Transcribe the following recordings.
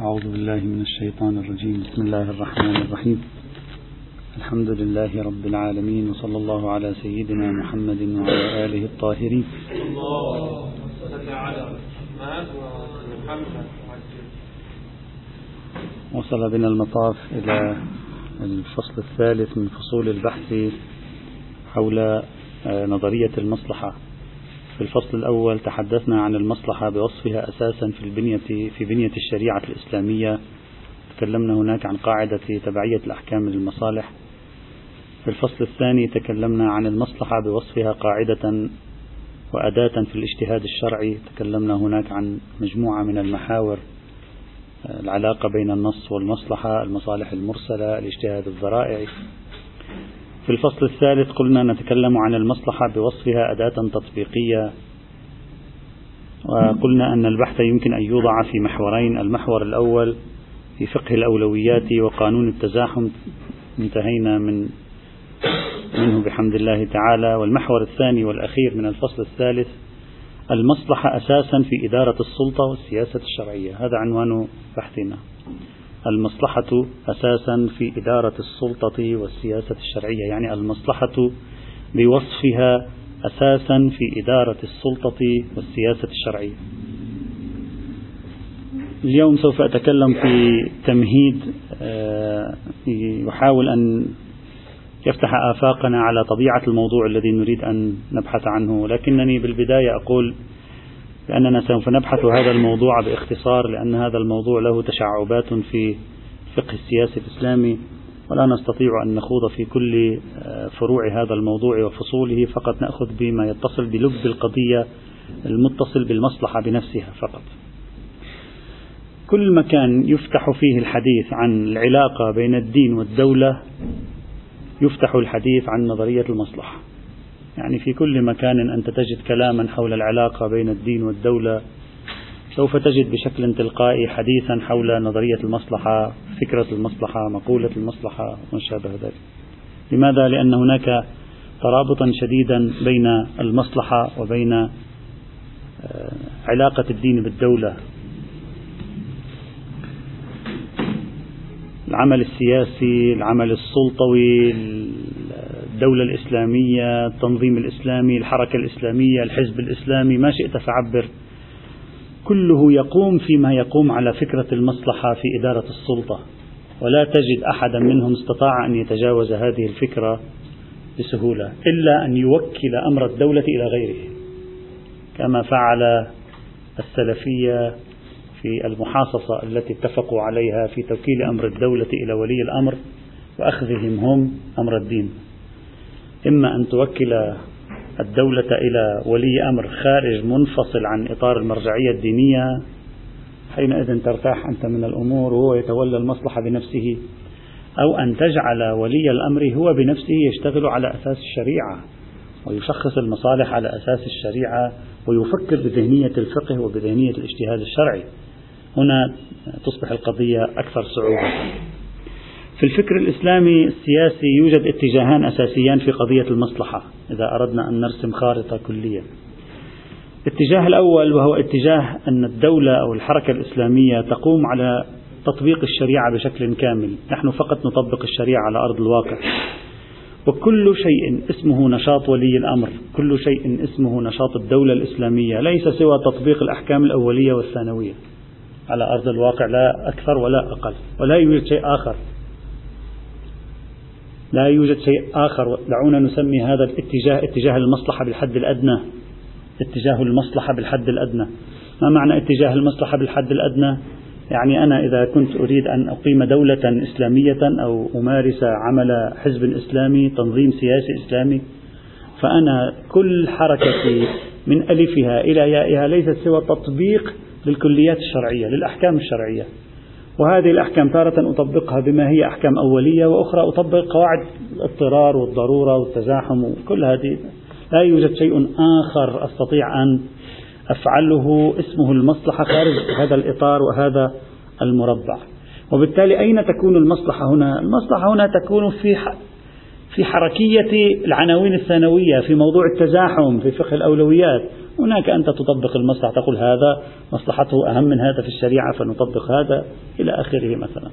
أعوذ بالله من الشيطان الرجيم. بسم الله الرحمن الرحيم. الحمد لله رب العالمين وصلى الله على سيدنا محمد وعلى آله الطاهرين. وصل بنا المطاف إلى الفصل الثالث من فصول البحث حول آه، نظرية المصلحة. في الفصل الأول تحدثنا عن المصلحة بوصفها أساسا في البنية في بنية الشريعة الإسلامية. تكلمنا هناك عن قاعدة تبعية الأحكام للمصالح. في الفصل الثاني تكلمنا عن المصلحة بوصفها قاعدة وأداة في الاجتهاد الشرعي. تكلمنا هناك عن مجموعة من المحاور العلاقة بين النص والمصلحة المصالح المرسلة الاجتهاد الذرائعي في الفصل الثالث قلنا نتكلم عن المصلحة بوصفها أداة تطبيقية. وقلنا أن البحث يمكن أن يوضع في محورين المحور الأول في فقه الأولويات وقانون التزاحم انتهينا من منه بحمد الله تعالى. والمحور الثاني والأخير من الفصل الثالث المصلحة أساسا في إدارة السلطة والسياسة الشرعية. هذا عنوان بحثنا. المصلحة أساسا في إدارة السلطة والسياسة الشرعية يعني المصلحة بوصفها أساسا في إدارة السلطة والسياسة الشرعية. اليوم سوف أتكلم في تمهيد آه، يحاول أن يفتح آفاقنا على طبيعة الموضوع الذي نريد أن نبحث عنه ولكنني بالبداية أقول بأننا سوف نبحث هذا الموضوع باختصار لأن هذا الموضوع له تشعبات في فقه السياسي الإسلامي ولا نستطيع أن نخوض في كل آه، فروع هذا الموضوع وفصوله فقط نأخذ بما يتصل بلب القضية المتصل بالمصلحة بنفسها فقط. كل مكان يفتح فيه الحديث عن العلاقة بين الدين والدولة يفتح الحديث عن نظرية المصلحة. يعني في كل مكان أنت تجد كلاما حول العلاقة بين الدين والدولة. سوف تجد بشكل تلقائي حديثا حول نظرية المصلحة فكرة المصلحة مقولة المصلحة وما شابه ذلك. لماذا؟ لأن هناك ترابطا شديدا بين المصلحة وبين آه، علاقة الدين بالدولة. العمل السياسي العمل السلطوي الدولة الإسلامية التنظيم الإسلامي الحركة الإسلامية الحزب الإسلامي ما شئت فعبر. كله يقوم فيما يقوم على فكرة المصلحة في إدارة السلطة. ولا تجد أحدا منهم استطاع أن يتجاوز هذه الفكرة بسهولة إلا أن يوكل أمر الدولة إلى غيره. كما فعل السلفية في المحاصصة التي اتفقوا عليها في توكيل أمر الدولة إلى ولي الأمر وأخذهم هم أمر الدين. إما أن توكل الدولة إلى ولي أمر خارج منفصل عن إطار المرجعية الدينية حينئذ ترتاح أنت من الأمور وهو يتولى المصلحة بنفسه أو أن تجعل ولي الأمر هو بنفسه يشتغل على أساس الشريعة ويشخص المصالح على أساس الشريعة ويفكر بذهنية الفقه وبذهنية الاجتهاد الشرعي. هنا تصبح القضية أكثر صعوبة. في الفكر الإسلامي السياسي يوجد اتجاهان أساسيان في قضية المصلحة إذا أردنا أن نرسم خارطة كلية. الاتجاه الأول وهو اتجاه أن الدولة أو الحركة الإسلامية تقوم على تطبيق الشريعة بشكل كامل نحن فقط نطبق الشريعة على أرض الواقع. وكل شيء اسمه نشاط ولي الأمر كل شيء اسمه نشاط الدولة الإسلامية ليس سوى تطبيق الأحكام الأولية والثانوية. على أرض الواقع لا أكثر ولا أقل ولا يوجد شيء آخر. لا يوجد شيء آخر. دعونا نسمي هذا الاتجاه اتجاه المصلحة بالحد الأدنى. اتجاه المصلحة بالحد الأدنى. ما معنى اتجاه المصلحة بالحد الأدنى؟ يعني أنا إذا كنت أريد أن أقيم دولة إسلامية أو أمارس عمل حزب إسلامي تنظيم سياسي إسلامي فأنا كل حركتي من ألفها إلى يائها ليست سوى تطبيق للكليات الشرعية للأحكام الشرعية. وهذه الأحكام تارة أطبقها بما هي أحكام أولية وأخرى أطبق قواعد الاضطرار والضرورة والتزاحم وكل هذه. لا يوجد شيء آخر أستطيع أن أفعله. اسمه المصلحة خارج هذا الإطار وهذا المربع. وبالتالي أين تكون المصلحة هنا؟ المصلحة هنا تكون في في حركية العناوين الثانوية في موضوع التزاحم في فقه الأولويات هناك أنت تطبق المصلحة تقول هذا مصلحته أهم من هذا في الشريعة فنطبق هذا إلى آخره مثلا.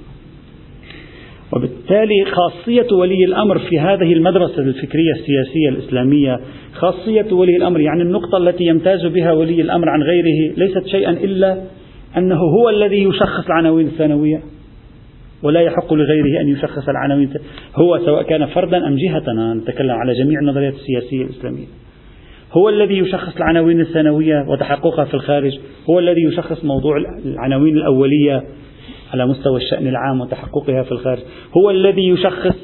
وبالتالي خاصية ولي الأمر في هذه المدرسة الفكرية السياسية الإسلامية خاصية ولي الأمر يعني النقطة التي يمتاز بها ولي الأمر عن غيره ليست شيئا إلا أنه هو الذي يشخص العناوين الثانوية ولا يحق لغيره أن يشخص العناوين هو سواء كان فردا أم جهة أنا نتكلم على جميع النظريات السياسية الإسلامية. هو الذي يشخص العناوين الثانوية وتحققها في الخارج. هو الذي يشخص موضوع العناوين الأولية على مستوى الشأن العام وتحققها في الخارج. هو الذي يشخص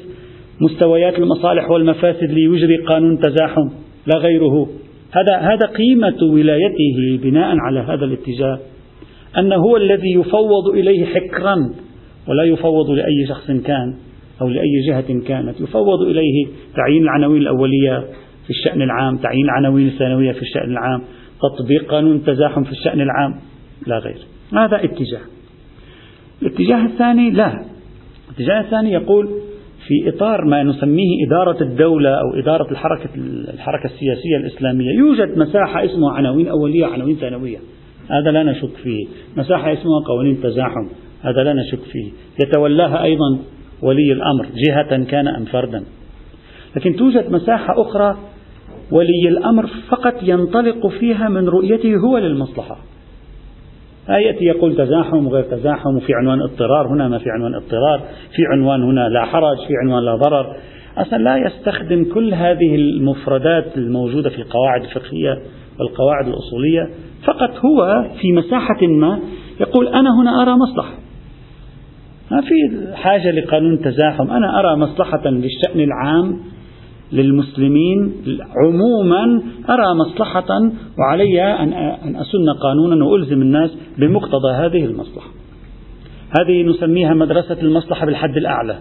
مستويات المصالح والمفاسد ليجري قانون تزاحم لا غيره. هذا هذا قيمة ولايته بناء على هذا الاتجاه. أنه هو الذي يفوض إليه حكرا ولا يفوض لأي شخص كان أو لأي جهة كانت. يفوض إليه تعيين العناوين الأولية. في الشأن العام تعيين العناوين الثانوية في الشأن العام تطبيق قانون التزاحم في الشأن العام لا غير. هذا اتجاه. الاتجاه الثاني لا. الاتجاه الثاني يقول في إطار ما نسميه إدارة الدولة أو إدارة الحركة الحركة السياسية الإسلامية يوجد مساحة اسمها عناوين أولية وعناوين ثانوية. هذا لا نشك فيه. مساحة اسمها قوانين تزاحم هذا لا نشك فيه. يتولاها أيضا ولي الأمر جهة كان أم فردا. لكن توجد مساحة أخرى ولي الأمر فقط ينطلق فيها من رؤيته هو للمصلحة. يأتي يقول تزاحم وغير تزاحم وفي عنوان اضطرار هنا ما في عنوان اضطرار في عنوان هنا لا حرج في عنوان لا ضرر. أصلا لا يستخدم كل هذه المفردات الموجودة في القواعد الفقهية والقواعد الأصولية فقط هو في مساحة ما يقول أنا هنا أرى مصلحة. ما في حاجة لقانون تزاحم أنا أرى مصلحة للشأن العام للمسلمين عموما أرى مصلحة وعلي أن أسن قانونا وألزم الناس بمقتضى هذه المصلحة. هذه نسميها مدرسة المصلحة بالحد الأعلى.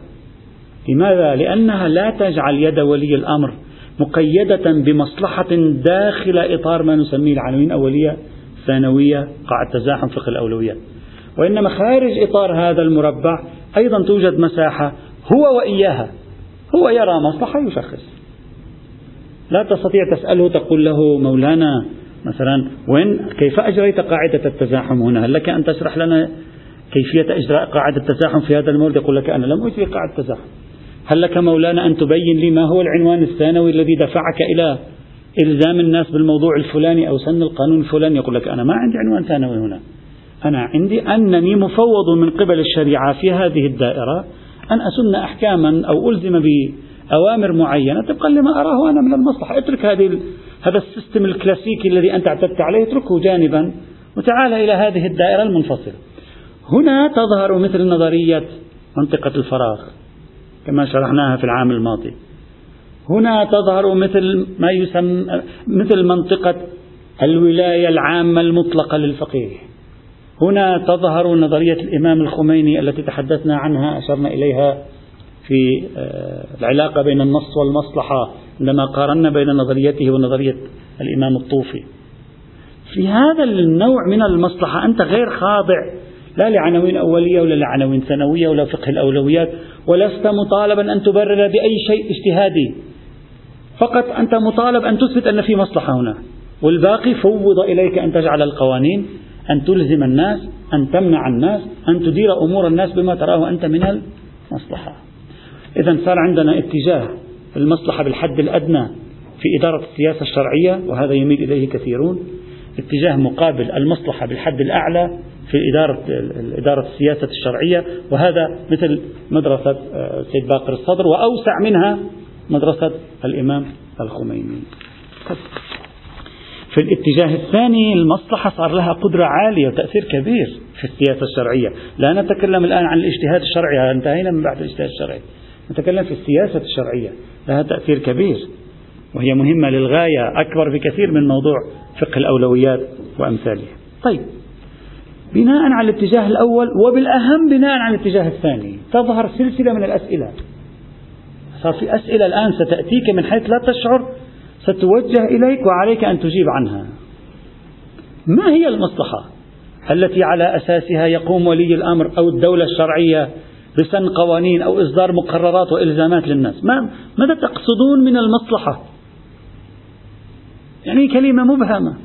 لماذا؟ لأنها لا تجعل يد ولي الأمر مقيدة بمصلحة داخل إطار ما نسميه العناوين الأولية ثانوية قاعدة تزاحم فقه الأولويات وإنما خارج إطار هذا المربع أيضا توجد مساحة هو وإياها هو يرى مصلحة يشخص لا تستطيع تسأله تقول له مولانا مثلا وين كيف أجريت قاعدة التزاحم هنا؟ هل لك أن تشرح لنا كيفية إجراء قاعدة التزاحم في هذا المورد؟ يقول لك أنا لم أجري قاعدة التزاحم. هل لك مولانا أن تبين لي ما هو العنوان الثانوي الذي دفعك إلى إلزام الناس بالموضوع الفلاني أو سن القانون الفلاني؟ يقول لك أنا ما عندي عنوان ثانوي هنا. أنا عندي أنني مفوض من قبل الشريعة في هذه الدائرة أن أسن أحكاما أو ألزم أوامر معينة طبقا لما أراه أنا من المصلحة. اترك هذه هذا السيستم الكلاسيكي الذي أنت اعتدت عليه اتركه جانبا وتعال إلى هذه الدائرة المنفصلة. هنا تظهر مثل نظرية منطقة الفراغ كما شرحناها في العام الماضي. هنا تظهر مثل ما يسمى مثل منطقة الولاية العامة المطلقة للفقيه. هنا تظهر نظرية الإمام الخميني التي تحدثنا عنها أشرنا إليها. في آه، العلاقة بين النص والمصلحة عندما قارنا بين نظريته ونظرية الإمام الطوفي. في هذا النوع من المصلحة أنت غير خاضع لا لعناوين أولية ولا لعناوين ثانوية ولا فقه الأولويات ولست مطالبا أن تبرر بأي شيء اجتهادي. فقط أنت مطالب أن تثبت أن في مصلحة هنا. والباقي فوض إليك أن تجعل القوانين أن تلزم الناس أن تمنع الناس أن تدير أمور الناس بما تراه أنت من المصلحة. إذا صار عندنا اتجاه المصلحة بالحد الأدنى في إدارة السياسة الشرعية وهذا يميل إليه كثيرون. اتجاه مقابل المصلحة بالحد الأعلى في إدارة إدارة السياسة الشرعية وهذا مثل مدرسة آه، سيد باقر الصدر وأوسع منها مدرسة الإمام الخميني. في الاتجاه الثاني المصلحة صار لها قدرة عالية وتأثير كبير في السياسة الشرعية. لا نتكلم الآن عن الاجتهاد الشرعي انتهينا من بعد الاجتهاد الشرعي. نتكلم في السياسة الشرعية لها تأثير كبير وهي مهمة للغاية أكبر بكثير من موضوع فقه الأولويات وأمثاله طيب بناء على الاتجاه الأول وبالأهم بناء على الاتجاه الثاني تظهر سلسلة من الأسئلة. صار في أسئلة الآن ستأتيك من حيث لا تشعر ستوجه إليك وعليك أن تجيب عنها. ما هي المصلحة التي على أساسها يقوم ولي الأمر أو الدولة الشرعية بسن قوانين أو إصدار مقررات وإلزامات للناس. ما ماذا تقصدون من المصلحة؟ يعني كلمة مبهمة.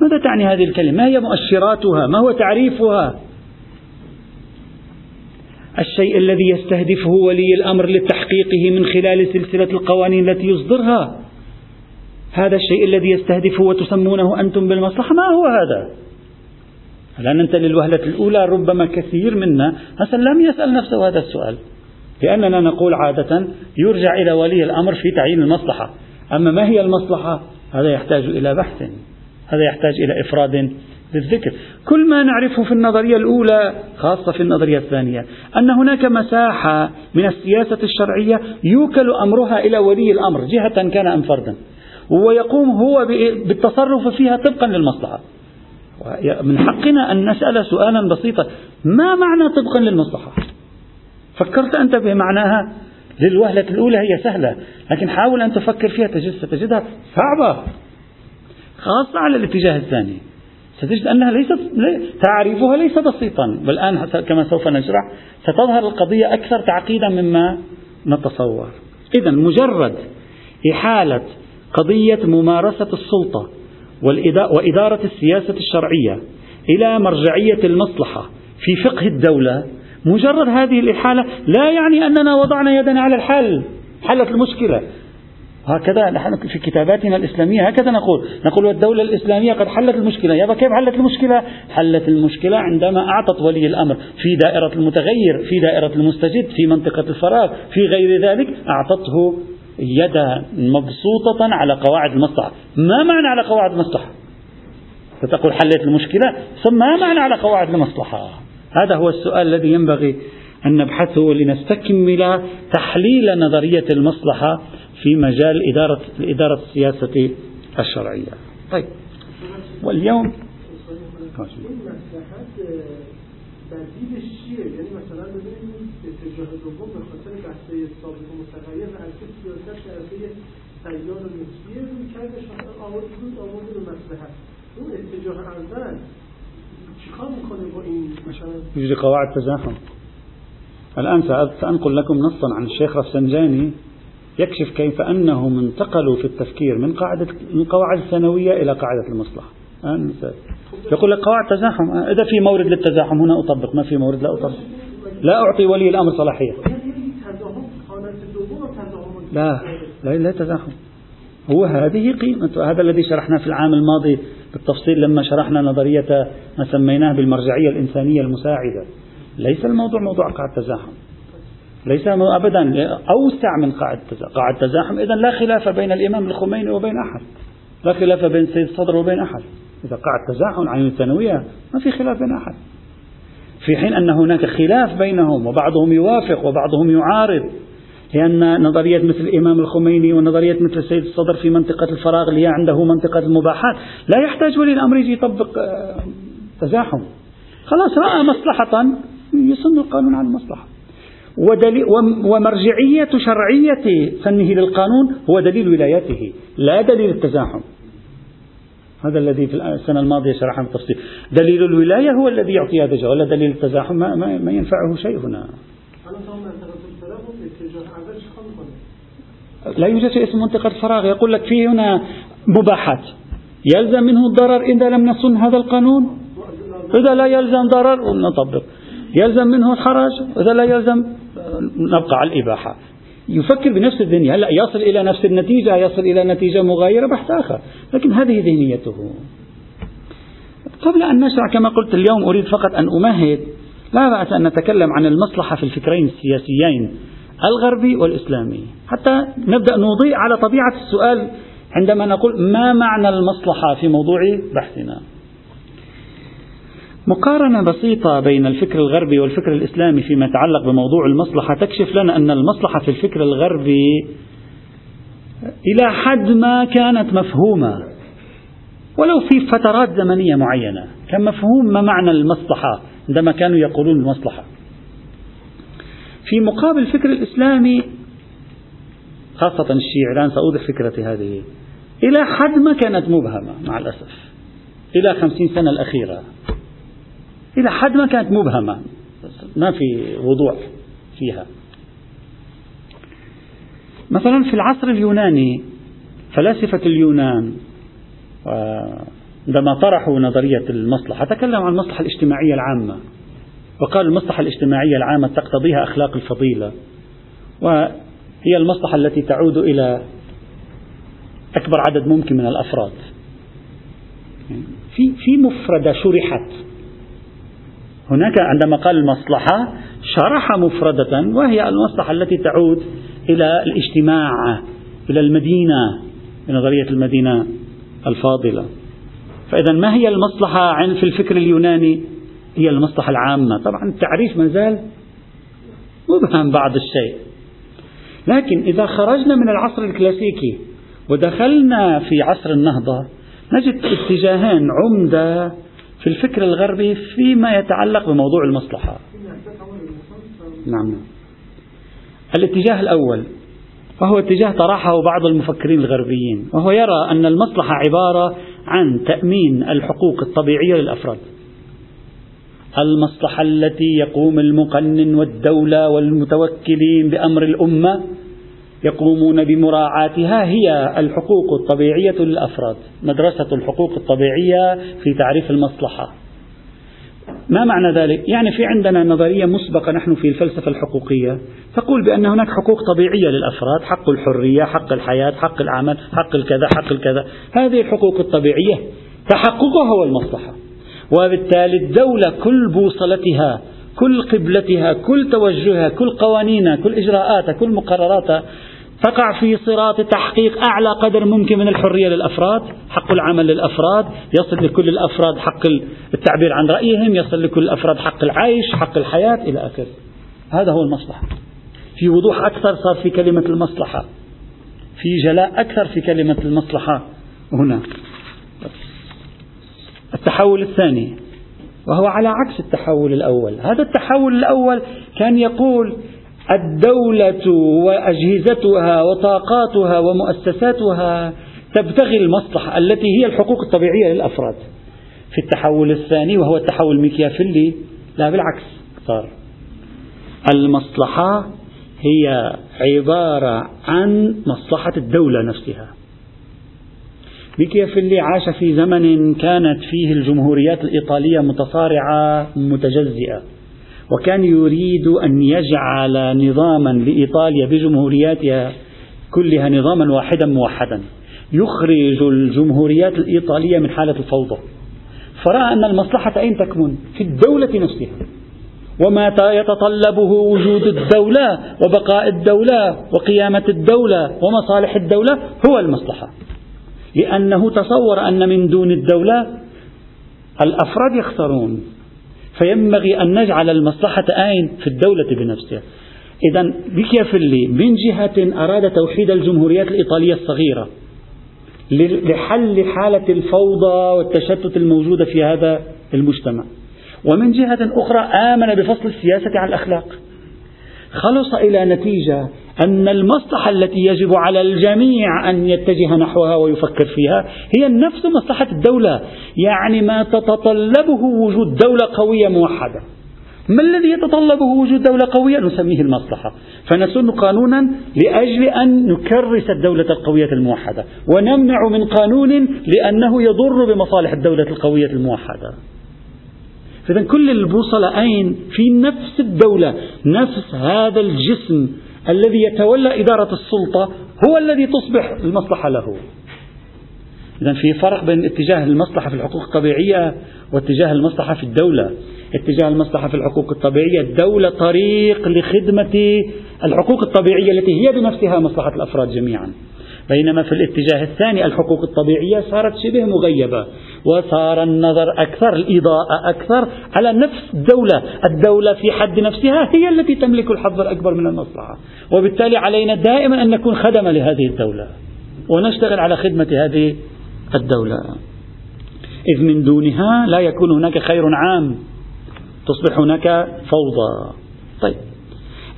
ماذا تعني هذه الكلمة؟ ما هي مؤشراتها؟ ما هو تعريفها؟ الشيء الذي يستهدفه ولي الأمر لتحقيقه من خلال سلسلة القوانين التي يصدرها. هذا الشيء الذي يستهدفه وتسمونه أنتم بالمصلحة. ما هو هذا؟ لا ننتهي للوهلة الأولى ربما كثير منا مثلا لم يسأل نفسه هذا السؤال. لأننا نقول عادة يرجع إلى ولي الأمر في تعيين المصلحة. أما ما هي المصلحة؟ هذا يحتاج إلى بحث. هذا يحتاج إلى إفراد بالذكر. كل ما نعرفه في النظرية الأولى خاصة في النظرية الثانية أن هناك مساحة من السياسة الشرعية يوكل أمرها إلى ولي الأمر جهة كان أم فردا. ويقوم هو بالتصرف فيها طبقا للمصلحة. من حقنا أن نسأل سؤالا بسيطا. ما معنى طبقا للمصلحة؟ فكرت أنت بمعناها؟ للوهلة الأولى هي سهلة لكن حاول أن تفكر فيها تجد ستجدها صعبة. خاصة على الاتجاه الثاني. ستجد أنها ليست تعريفها ليس بسيطا. والآن كما سوف نشرح ستظهر القضية أكثر تعقيدا مما نتصور. إذا مجرد إحالة قضية ممارسة السلطة وإدارة السياسة الشرعية إلى مرجعية المصلحة في فقه الدولة. مجرد هذه الإحالة لا يعني أننا وضعنا يدنا على الحل حلت المشكلة. هكذا نحن في كتاباتنا الإسلامية هكذا نقول. نقول والدولة الإسلامية قد حلت المشكلة. يابا كيف حلت المشكلة؟ حلت المشكلة عندما أعطت ولي الأمر في دائرة المتغير في دائرة المستجد في منطقة الفراغ في غير ذلك أعطته يدا مبسوطة على قواعد المصلحة. ما معنى على قواعد المصلحة؟ فتقول حلت المشكلة ثم ما معنى على قواعد المصلحة؟ هذا هو السؤال الذي ينبغي أن نبحثه لنستكمل تحليل نظرية المصلحة في مجال إدارة إدارة السياسة الشرعية. طيب. واليوم بدیل چیه؟ یعنی مثلا ببینید اتجاه دوم به خاطر بحثه ثابت و متغیر عرصه سیاست عرصه سیار و نسبیه روی کردش مثلا آورد روز آورد به مصلحت اون اتجاه اول چیکار میکنه با این مثلا؟ يوجد قواعد تزاحم الآن سأنقل لكم نصا عن الشيخ رفسنجاني يكشف كيف أنهم انتقلوا في التفكير من قاعدة من قواعد الثانوية إلى قاعدة المصلحة. يقول لك قواعد تزاحم. إذا في مورد للتزاحم هنا أطبق. ما في مورد لا أطبق. لا أعطي ولي الأمر صلاحية. لا لا لا تزاحم. هو هذه قيمة. هذا الذي شرحناه في العام الماضي بالتفصيل لما شرحنا نظرية ما سميناه بالمرجعية الإنسانية المساعدة. ليس الموضوع موضوع قاعدة تزاحم. ليس أبدا. أوسع من قاعدة تزاحم قاعدة تزاحم. إذا لا خلاف بين الإمام الخميني وبين أحد. لا خلاف بين سيد الصدر وبين أحد. إذا قاعد تزاحم عن الثانوية ما في خلاف بين أحد. في حين أن هناك خلاف بينهم وبعضهم يوافق وبعضهم يعارض لأن نظرية مثل الإمام الخميني ونظرية مثل السيد الصدر في منطقة الفراغ اللي هي عنده منطقة المباحات لا يحتاج ولي الأمر يجي يطبق آه، تزاحم. خلاص رأى مصلحة يسن القانون على المصلحة. ودليل ومرجعية شرعية فنه للقانون هو دليل ولايته لا دليل التزاحم. هذا الذي في السنة الماضية شرحنا بالتفصيل دليل الولاية هو الذي يعطي هذا الجواب. ولا دليل التزاحم؟ ما, ما, ما ينفعه شيء هنا. لا يوجد شيء اسمه منطقة فراغ يقول لك في هنا مباحات. يلزم منه الضرر إذا لم نصن هذا القانون؟ إذا لا يلزم ضرر نطبق. يلزم منه الحرج إذا لا يلزم نبقى على الإباحة. يفكر بنفس الدنيا. هلأ يصل إلى نفس النتيجة يصل إلى نتيجة مغايرة بحث آخر. لكن هذه ذهنيته قبل أن نشرع كما قلت اليوم أريد فقط أن أمهد لا بأس أن نتكلم عن المصلحة في الفكرين السياسيين الغربي والإسلامي. حتى نبدأ نضيء على طبيعة السؤال عندما نقول ما معنى المصلحة في موضوع بحثنا. مقارنة بسيطة بين الفكر الغربي والفكر الإسلامي فيما يتعلق بموضوع المصلحة تكشف لنا أن المصلحة في الفكر الغربي إلى حد ما كانت مفهومة ولو في فترات زمنية معينة كان مفهوم ما معنى المصلحة عندما كانوا يقولون المصلحة. في مقابل الفكر الإسلامي خاصة الشيعي الآن سأوضح فكرتي هذه إلى حد ما كانت مبهمة مع الأسف إلى خمسين سنة الأخيرة. إلى حد ما كانت مبهمة. ما في وضوح فيها. مثلا في العصر اليوناني فلاسفة اليونان عندما طرحوا نظرية المصلحة تكلموا عن المصلحة الاجتماعية العامة. وقال المصلحة الاجتماعية العامة تقتضيها أخلاق الفضيلة. وهي المصلحة التي تعود إلى أكبر عدد ممكن من الأفراد. في في مفردة شرحت. هناك عندما قال المصلحة شرح مفردة وهي المصلحة التي تعود إلى الاجتماع إلى المدينة بنظرية المدينة الفاضلة. فإذا ما هي المصلحة في الفكر اليوناني؟ هي المصلحة العامة. طبعا التعريف ما زال مبهم بعض الشيء. لكن إذا خرجنا من العصر الكلاسيكي ودخلنا في عصر النهضة نجد اتجاهان عمدة في الفكر الغربي فيما يتعلق بموضوع المصلحة. نعم. الاتجاه الأول وهو اتجاه طرحه بعض المفكرين الغربيين وهو يرى أن المصلحة عبارة عن تأمين الحقوق الطبيعية للأفراد. المصلحة التي يقوم المقنن والدولة والمتوكلين بأمر الأمة يقومون بمراعاتها هي الحقوق الطبيعية للأفراد مدرسة الحقوق الطبيعية في تعريف المصلحة. ما معنى ذلك؟ يعني في عندنا نظرية مسبقة نحن في الفلسفة الحقوقية تقول بأن هناك حقوق طبيعية للأفراد حق الحرية حق الحياة حق العمل حق الكذا حق الكذا. هذه الحقوق الطبيعية تحققها هو المصلحة. وبالتالي الدولة كل بوصلتها كل قبلتها كل توجهها كل قوانينها كل إجراءاتها كل مقرراتها تقع في صراط تحقيق أعلى قدر ممكن من الحرية للأفراد حق العمل للأفراد يصل لكل الأفراد حق التعبير عن رأيهم يصل لكل الأفراد حق العيش حق الحياة إلى آخره. هذا هو المصلحة. في وضوح أكثر صار في كلمة المصلحة. في جلاء أكثر في كلمة المصلحة. هنا. التحول الثاني. وهو على عكس التحول الأول. هذا التحول الأول كان يقول الدولة وأجهزتها وطاقاتها ومؤسساتها تبتغي المصلحة التي هي الحقوق الطبيعية للأفراد. في التحول الثاني وهو التحول الميكيافيلي لا بالعكس صار. المصلحة هي عبارة عن مصلحة الدولة نفسها. ميكيافيلي عاش في زمن كانت فيه الجمهوريات الإيطالية متصارعة متجزئة. وكان يريد أن يجعل نظاما لإيطاليا بجمهورياتها كلها نظاما واحدا موحدا. يخرج الجمهوريات الإيطالية من حالة الفوضى. فرأى أن المصلحة أين تكمن؟ في الدولة نفسها. وما يتطلبه وجود الدولة وبقاء الدولة وقيامة الدولة ومصالح الدولة هو المصلحة. لأنه تصور أن من دون الدولة الأفراد يخسرون. فينبغي أن نجعل المصلحة أين؟ في الدولة بنفسها إذا بيكيافيلي من جهة أراد توحيد الجمهوريات الإيطالية الصغيرة لحل حالة الفوضى والتشتت الموجودة في هذا المجتمع ومن جهة أخرى آمن بفصل السياسة عن الأخلاق خلص إلى نتيجة أن المصلحة التي يجب على الجميع أن يتجه نحوها ويفكر فيها هي نفس مصلحة الدولة. يعني ما تتطلبه وجود دولة قوية موحدة. ما الذي يتطلبه وجود دولة قوية؟ نسميه المصلحة. فنسن قانونا لأجل أن نكرس الدولة القوية الموحدة ونمنع من قانون لأنه يضر بمصالح الدولة القوية الموحدة. إذا كل البوصلة أين؟ في نفس الدولة نفس هذا الجسم. الذي يتولى إدارة السلطة هو الذي تصبح المصلحة له. إذا في فرق بين اتجاه المصلحة في الحقوق الطبيعية واتجاه المصلحة في الدولة. اتجاه المصلحة في الحقوق الطبيعية الدولة طريق لخدمة الحقوق الطبيعية التي هي بنفسها مصلحة الأفراد جميعا. بينما في الاتجاه الثاني الحقوق الطبيعية صارت شبه مغيبة وصار النظر أكثر الإضاءة أكثر على نفس الدولة. الدولة في حد نفسها هي التي تملك الحظ الأكبر من المصلحة وبالتالي علينا دائما أن نكون خدمة لهذه الدولة ونشتغل على خدمة هذه الدولة. إذ من دونها لا يكون هناك خير عام تصبح هناك فوضى. طيب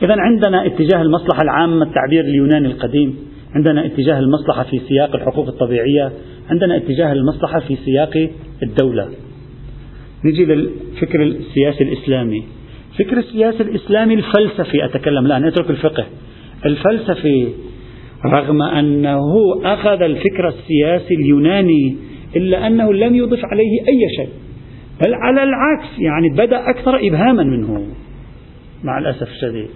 إذا عندنا اتجاه المصلحة العامة التعبير اليوناني القديم. عندنا اتجاه المصلحة في سياق الحقوق الطبيعية عندنا اتجاه المصلحة في سياق الدولة. نجي للفكر السياسي الإسلامي. فكر السياسي الإسلامي الفلسفي أتكلم الآن نترك الفقه. الفلسفي رغم أنه أخذ الفكر السياسي اليوناني إلا أنه لم يضف عليه أي شيء بل على العكس يعني بدأ أكثر إبهاما منه مع الأسف الشديد.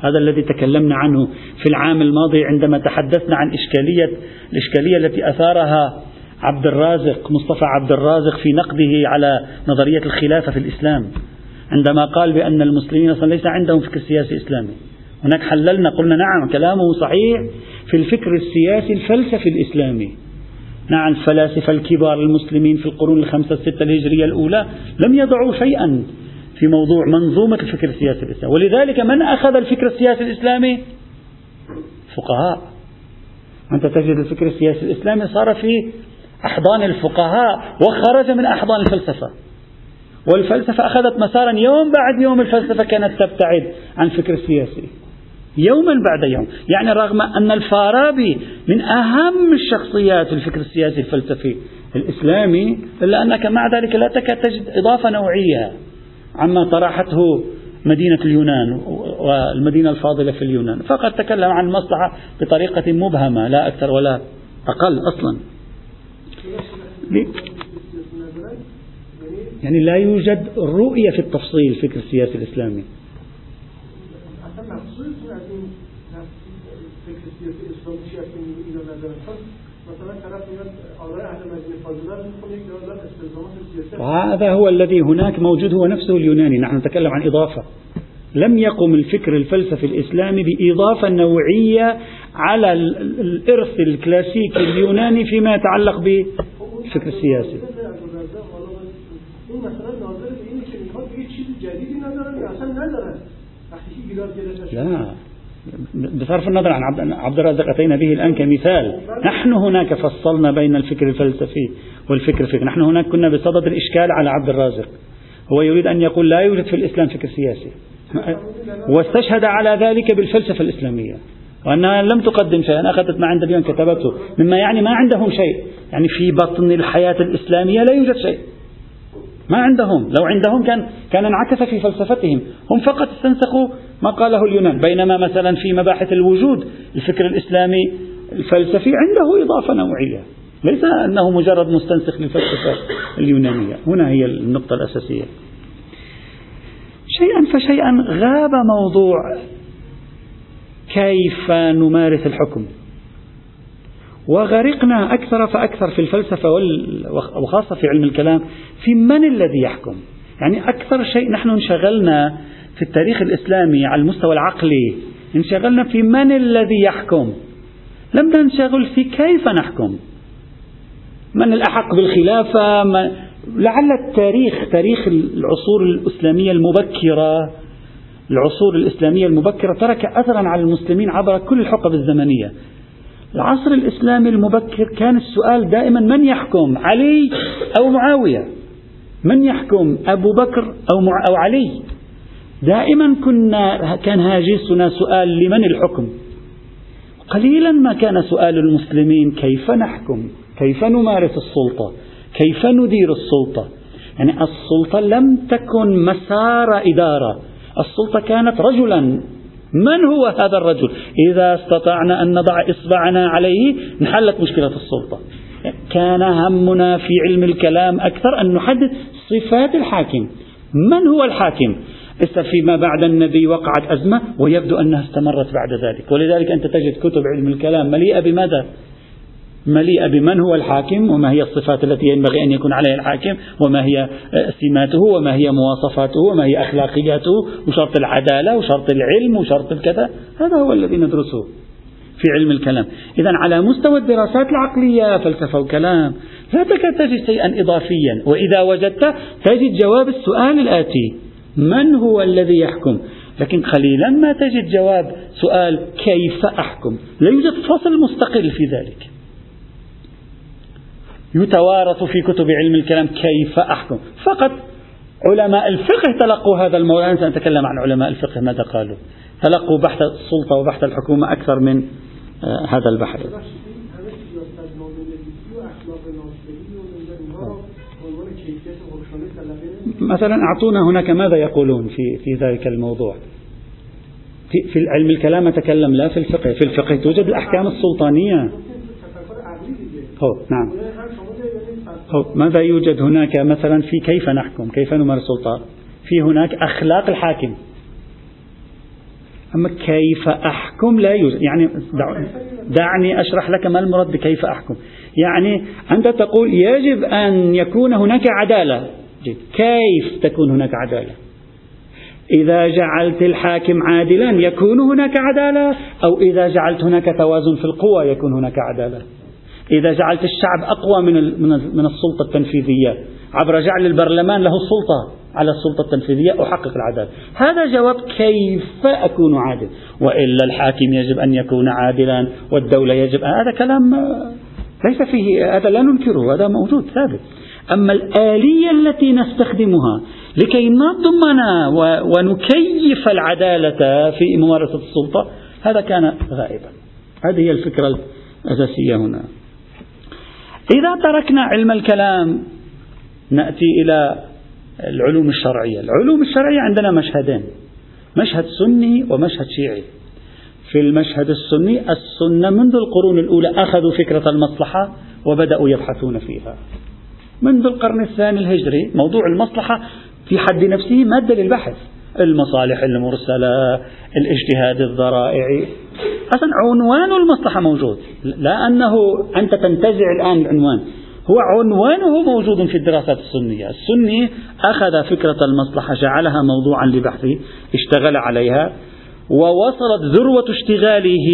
هذا الذي تكلمنا عنه في العام الماضي عندما تحدثنا عن إشكالية الإشكالية التي أثارها عبد الرازق مصطفى عبد الرازق في نقده على نظرية الخلافة في الإسلام عندما قال بأن المسلمين أصلا ليس عندهم فكر سياسي إسلامي. هناك حللنا قلنا نعم كلامه صحيح في الفكر السياسي الفلسفي الإسلامي. نعم الفلاسفة الكبار المسلمين في القرون الخمسة الستة الهجرية الأولى لم يضعوا شيئا في موضوع منظومة الفكر السياسي الإسلامي ولذلك من أخذ الفكر السياسي الإسلامي؟ فقهاء. أنت تجد الفكر السياسي الإسلامي صار في أحضان الفقهاء وخرج من أحضان الفلسفة. والفلسفة أخذت مسارا يوم بعد يوم الفلسفة كانت تبتعد عن الفكر السياسي. يوما بعد يوم. يعني رغم أن الفارابي من أهم الشخصيات في الفكر السياسي الفلسفي الإسلامي إلا أنك مع ذلك لا تكاد تجد إضافة نوعية. عما طرحته مدينة اليونان والمدينة الفاضلة في اليونان. فقط تكلم عن المصلحة بطريقة مبهمة لا أكثر ولا أقل أصلا. يعني لا يوجد رؤية في التفصيل الفكر السياسي الإسلامي وهذا هو الذي هناك موجود هو نفسه اليوناني. نحن نتكلم عن إضافة. لم يقم الفكر الفلسفي الإسلامي بإضافة نوعية على الإرث الكلاسيكي اليوناني فيما يتعلق بالفكر السياسي. لا. بصرف النظر عن عبد الرزاق أتينا به الآن كمثال. نحن هناك فصلنا بين الفكر الفلسفي والفكر الفكري نحن هناك كنا بصدد الإشكال على عبد الرازق هو يريد أن يقول لا يوجد في الإسلام فكر سياسي. واستشهد على ذلك بالفلسفة الإسلامية. وأنها لم تقدم شيئا. أخذت ما عند بيان كتبته. مما يعني ما عندهم شيء. يعني في بطن الحياة الإسلامية لا يوجد شيء. ما عندهم. لو عندهم كان كان انعكس في فلسفتهم. هم فقط استنسخوا ما قاله اليونان. بينما مثلا في مباحث الوجود الفكر الإسلامي الفلسفي عنده إضافة نوعية. ليس أنه مجرد مستنسخ للفلسفة اليونانية. هنا هي النقطة الأساسية. شيئا فشيئا غاب موضوع كيف نمارس الحكم. وغرقنا أكثر فأكثر في الفلسفة وخاصة في علم الكلام في من الذي يحكم؟ يعني أكثر شيء نحن انشغلنا في التاريخ الإسلامي على المستوى العقلي انشغلنا في من الذي يحكم؟ لم ننشغل في كيف نحكم؟ من الأحق بالخلافة؟ من لعل التاريخ تاريخ العصور الإسلامية المبكرة العصور الإسلامية المبكرة ترك أثرا على المسلمين عبر كل الحقب الزمنية. العصر الإسلامي المبكر كان السؤال دائما من يحكم علي أو معاوية؟ من يحكم أبو بكر أو, مع أو علي؟ دائما كنا كان هاجسنا سؤال لمن الحكم؟ قليلا ما كان سؤال المسلمين كيف نحكم؟ كيف نمارس السلطة؟ كيف ندير السلطة؟ يعني السلطة لم تكن مسار إدارة السلطة كانت رجلا من هو هذا الرجل؟ إذا استطعنا أن نضع إصبعنا عليه انحلت مشكلة السلطة. كان همنا في علم الكلام أكثر أن نحدد صفات الحاكم. من هو الحاكم؟ فيما بعد النبي وقعت أزمة ويبدو أنها استمرت بعد ذلك. ولذلك أنت تجد كتب علم الكلام مليئة بماذا؟ مليئة بمن هو الحاكم وما هي الصفات التي ينبغي أن يكون عليها الحاكم وما هي سماته وما هي مواصفاته وما هي أخلاقياته وشرط العدالة وشرط العلم وشرط الكذا. هذا هو الذي ندرسه في علم الكلام. إذا على مستوى الدراسات العقلية فلسفة وكلام لا تكاد تجد شيئا إضافيا. وإذا وجدت تجد جواب السؤال الآتي. من هو الذي يحكم؟ لكن قليلا ما تجد جواب سؤال كيف أحكم؟ لا يوجد فصل مستقل في ذلك. يتوارث في كتب علم الكلام كيف أحكم. فقط علماء الفقه تلقوا هذا الموضوع. أنا سأتكلم عن علماء الفقه ماذا قالوا؟ تلقوا بحث السلطة وبحث الحكومة أكثر من آه هذا البحث. مثلا أعطونا هناك ماذا يقولون في في ذلك الموضوع. في, في علم الكلام أتكلم لا في الفقه. في الفقه توجد الأحكام السلطانية. هو نعم. ماذا يوجد هناك مثلا في كيف نحكم؟ كيف نمارس السلطة؟ في هناك أخلاق الحاكم. أما كيف أحكم؟ لا يوجد. يعني دعني أشرح لك ما المراد بكيف أحكم. يعني أنت تقول يجب أن يكون هناك عدالة. كيف تكون هناك عدالة؟ إذا جعلت الحاكم عادلا يكون هناك عدالة أو إذا جعلت هناك توازن في القوى يكون هناك عدالة. إذا جعلت الشعب أقوى من من السلطة التنفيذية. عبر جعل البرلمان له السلطة على السلطة التنفيذية أحقق العدالة. هذا جواب كيف أكون عادل؟ وإلا الحاكم يجب أن يكون عادلا والدولة يجب هذا كلام ليس فيه هذا لا ننكره هذا موجود ثابت. أما الآلية التي نستخدمها لكي نضمن ونكيف العدالة في ممارسة السلطة هذا كان غائبا. هذه هي الفكرة الأساسية هنا. إذا تركنا علم الكلام نأتي إلى العلوم الشرعية. العلوم الشرعية عندنا مشهدين مشهد سني ومشهد شيعي. في المشهد السني السنة منذ القرون الأولى أخذوا فكرة المصلحة وبدأوا يبحثون فيها. منذ القرن الثاني الهجري موضوع المصلحة في حد نفسه مادة للبحث. المصالح المرسلة الاجتهاد الذرائعي أصلا عنوان المصلحة موجود. لا أنه أنت تنتزع الآن العنوان. هو عنوانه موجود في الدراسات السنية. السني أخذ فكرة المصلحة جعلها موضوعا لبحثه اشتغل عليها ووصلت ذروة اشتغاله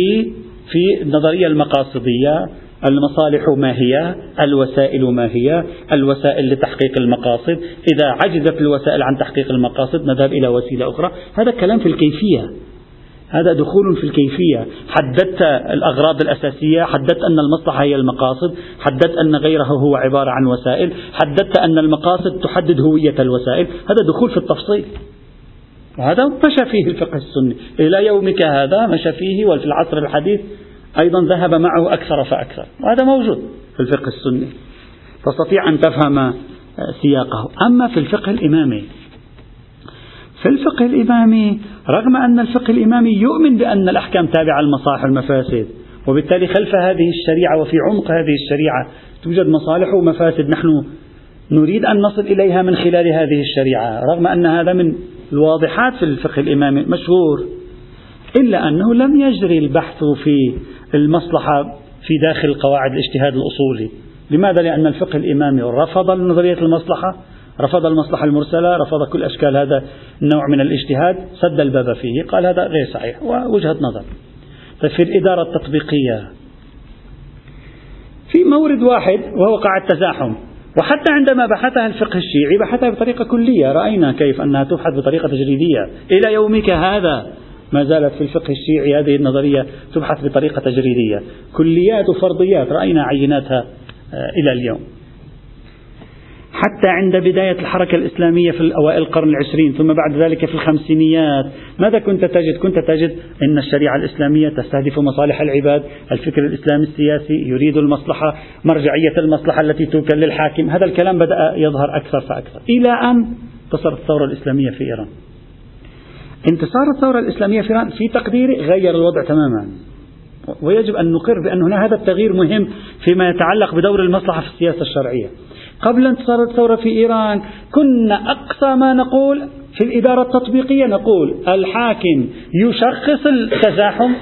في النظرية المقاصدية المصالح ما هي الوسائل ما هي الوسائل لتحقيق المقاصد. إذا عجزت الوسائل عن تحقيق المقاصد نذهب إلى وسيلة أخرى. هذا كلام في الكيفية. هذا دخول في الكيفية. حددت الأغراض الأساسية حددت أن المصلحة هي المقاصد حددت أن غيره هو عبارة عن وسائل حددت أن المقاصد تحدد هوية الوسائل. هذا دخول في التفصيل. وهذا مشى فيه الفقه السني. إلى يومك هذا مشى فيه وفي العصر الحديث أيضا ذهب معه أكثر فأكثر. وهذا موجود في الفقه السني. تستطيع أن تفهم سياقه. أما في الفقه الإمامي في الفقه الإمامي رغم أن الفقه الإمامي يؤمن بأن الأحكام تابعة للمصالح والمفاسد وبالتالي خلف هذه الشريعة وفي عمق هذه الشريعة توجد مصالح ومفاسد نحن نريد أن نصل إليها من خلال هذه الشريعة رغم أن هذا من الواضحات في الفقه الإمامي مشهور إلا أنه لم يجري البحث في المصلحة في داخل قواعد الاجتهاد الأصولي لماذا؟ لأن الفقه الإمامي رفض نظرية المصلحة رفض المصلحة المرسلة رفض كل أشكال هذا النوع من الاجتهاد سد الباب فيه قال هذا غير صحيح ووجهة نظر. طيب في الإدارة التطبيقية في مورد واحد وهو قاعدة تزاحم وحتى عندما بحثها الفقه الشيعي بحثها بطريقة كلية رأينا كيف أنها تبحث بطريقة تجريدية. إلى يومك هذا ما زالت في الفقه الشيعي هذه النظرية تبحث بطريقة تجريدية. كليات وفرضيات رأينا عيناتها آه، إلى اليوم. حتى عند بداية الحركة الإسلامية في أوائل القرن العشرين ثم بعد ذلك في الخمسينيات. ماذا كنت تجد؟ كنت تجد أن الشريعة الإسلامية تستهدف مصالح العباد الفكر الإسلامي السياسي يريد المصلحة مرجعية المصلحة التي توكل للحاكم هذا الكلام بدأ يظهر أكثر فأكثر. إلى أن انتصرت الثورة الإسلامية في إيران. انتصار الثورة الإسلامية في إيران في تقديري غير الوضع تماما. ويجب أن نقر بأن هذا التغيير مهم فيما يتعلق بدور المصلحة في السياسة الشرعية. قبل انتصار الثورة في إيران كنا أقصى ما نقول في الإدارة التطبيقية نقول الحاكم يشخص التزاحم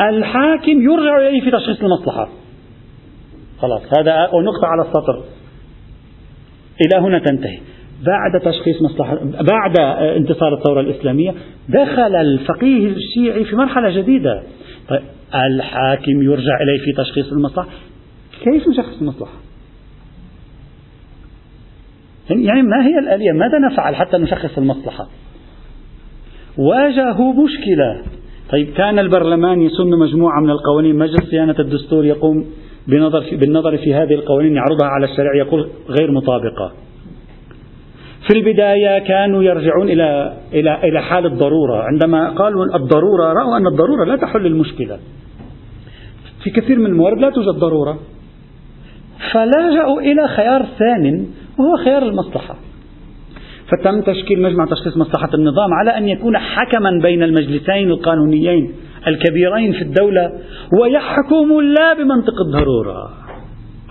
الحاكم يرجع إليه في تشخيص المصلحة. خلاص هذا نقطة على السطر. إلى هنا تنتهي. بعد تشخيص مصلحة بعد انتصار الثورة الإسلامية دخل الفقيه الشيعي في مرحلة جديدة. طيب الحاكم يرجع إليه في تشخيص المصلحة. كيف نشخص المصلحة؟ يعني ما هي الآلية؟ ماذا نفعل حتى نشخص المصلحة؟ واجهوا مشكلة. طيب كان البرلمان يسن مجموعة من القوانين. مجلس صيانة الدستور يقوم بنظر في بالنظر في هذه القوانين يعرضها على الشريعة يقول غير مطابقة. في البداية كانوا يرجعون إلى إلى إلى حال الضرورة، عندما قالوا الضرورة رأوا أن الضرورة لا تحل المشكلة. في كثير من الموارد لا توجد ضرورة. فلجأوا إلى خيار ثان وهو خيار المصلحة. فتم تشكيل مجمع تشخيص مصلحة النظام على أن يكون حكما بين المجلسين القانونيين الكبيرين في الدولة ويحكم لا بمنطق الضرورة.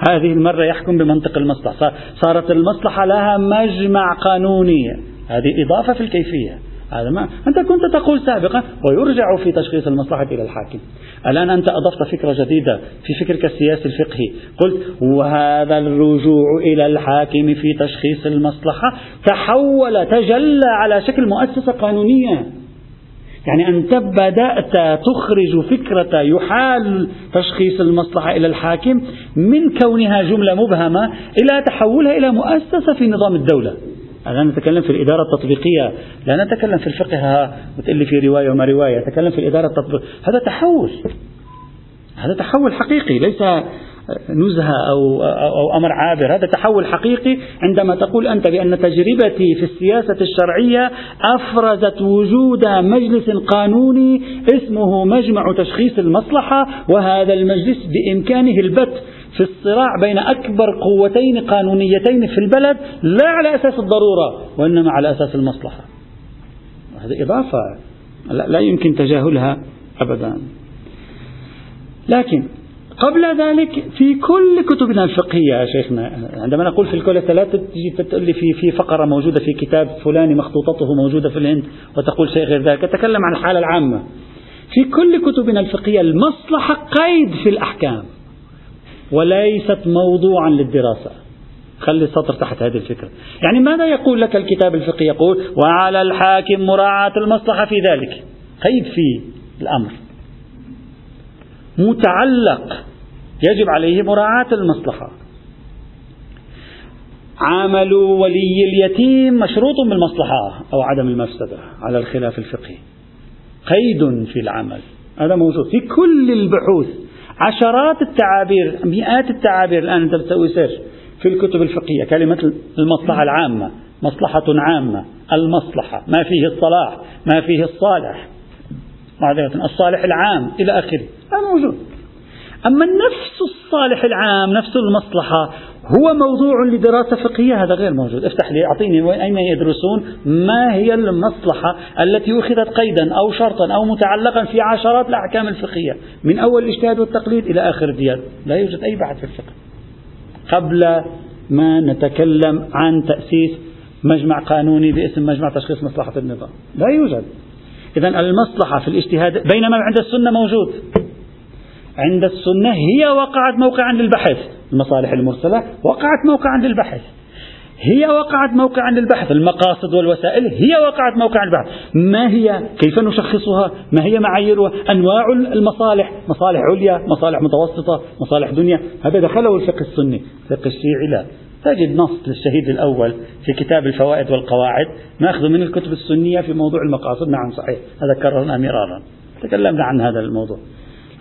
هذه المرة يحكم بمنطق المصلحة. صارت المصلحة لها مجمع قانوني. هذه إضافة في الكيفية. هذا ما. أنت كنت تقول سابقا ويرجع في تشخيص المصلحة إلى الحاكم. الآن أنت أضفت فكرة جديدة في فكرك السياسي الفقهي. قلت وهذا الرجوع إلى الحاكم في تشخيص المصلحة تحول تجلى على شكل مؤسسة قانونية. يعني أنت بدأت تخرج فكرة يحال تشخيص المصلحة إلى الحاكم من كونها جملة مبهمة إلى تحولها إلى مؤسسة في نظام الدولة. أنا نتكلم في الإدارة التطبيقية لا نتكلم في الفقه وتقول لي في رواية وما رواية نتكلم في الإدارة التطبيقية هذا تحول هذا تحول حقيقي ليس نزهة أو, أو أمر عابر. هذا تحول حقيقي عندما تقول أنت بأن تجربتي في السياسة الشرعية أفرزت وجود مجلس قانوني اسمه مجمع تشخيص المصلحة وهذا المجلس بإمكانه البت في الصراع بين أكبر قوتين قانونيتين في البلد لا على أساس الضرورة وإنما على أساس المصلحة. هذه إضافة لا يمكن تجاهلها أبدا. لكن قبل ذلك في كل كتبنا الفقهية يا شيخنا. عندما نقول في الكل لا تجي تقول لي في في فقرة موجودة في كتاب فلاني مخطوطته موجودة في الهند وتقول شيء غير ذلك. تكلم عن الحالة العامة. في كل كتبنا الفقهية المصلحة قيد في الأحكام وليست موضوعا للدراسة. خلي السطر تحت هذه الفكرة. يعني ماذا يقول لك الكتاب الفقهي؟ يقول وعلى الحاكم مراعاة المصلحة في ذلك. قيد في الأمر. متعلق يجب عليه مراعاة المصلحة. عمل ولي اليتيم مشروط بالمصلحة أو عدم المفسدة على الخلاف الفقهي. قيد في العمل. هذا موجود. في كل البحوث. عشرات التعابير مئات التعابير الآن أنت بتسوي سيرش في الكتب الفقهية. كلمة المصلحة العامة. مصلحة عامة. المصلحة. ما فيه الصلاح. ما فيه الصالح. معذرة. الصالح العام إلى آخره. هذا موجود. أما نفس الصالح العام نفس المصلحة هو موضوع لدراسة فقهية هذا غير موجود. افتح لي أعطيني أين يدرسون؟ ما هي المصلحة التي أخذت قيدا أو شرطا أو متعلقا في عشرات الأحكام الفقهية من أول الاجتهاد والتقليد إلى آخر الديار؟ لا يوجد أي بحث في الفقه. قبل ما نتكلم عن تأسيس مجمع قانوني باسم مجمع تشخيص مصلحة النظام. لا يوجد. إذا المصلحة في الاجتهاد بينما عند السنة موجود. عند السنة هي وقعت موقعا للبحث. المصالح المرسلة وقعت موقعا للبحث. هي وقعت موقعا للبحث. المقاصد والوسائل هي وقعت موقعا للبحث. ما هي؟ كيف نشخصها؟ ما هي معاييرها؟ أنواع المصالح. مصالح عليا مصالح متوسطة مصالح دنيا. هذا دخله الفقه السني الفقه الشيعي. لا. تجد نص للشهيد الأول في كتاب الفوائد والقواعد. ماخذ من الكتب السنية في موضوع المقاصد. نعم صحيح. هذا كررنا مرارا. تكلمنا عن هذا الموضوع.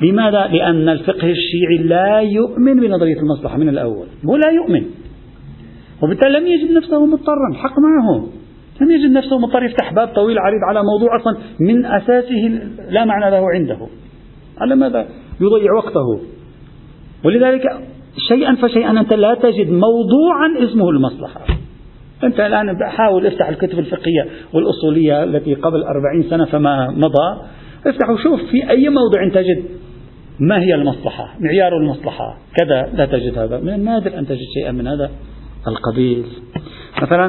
لماذا؟ لأن الفقه الشيعي لا يؤمن بنظرية المصلحة من الأول. هو لا يؤمن. وبالتالي لم يجد نفسه مضطرا حق معه لم يجد نفسه مضطر يفتح باب طويل عريض على موضوع أصلا من أساسه لا معنى له عنده. على ماذا؟ يضيع وقته. ولذلك شيئا فشيئا أنت لا تجد موضوعا اسمه المصلحة. أنت الآن حاول افتح الكتب الفقهية والأصولية التي قبل أربعين سنة فما مضى. افتح وشوف في أي موضع تجد ما هي المصلحة؟ معيار المصلحة. كذا لا تجد هذا. من النادر أن تجد شيئا من هذا القبيل. مثلا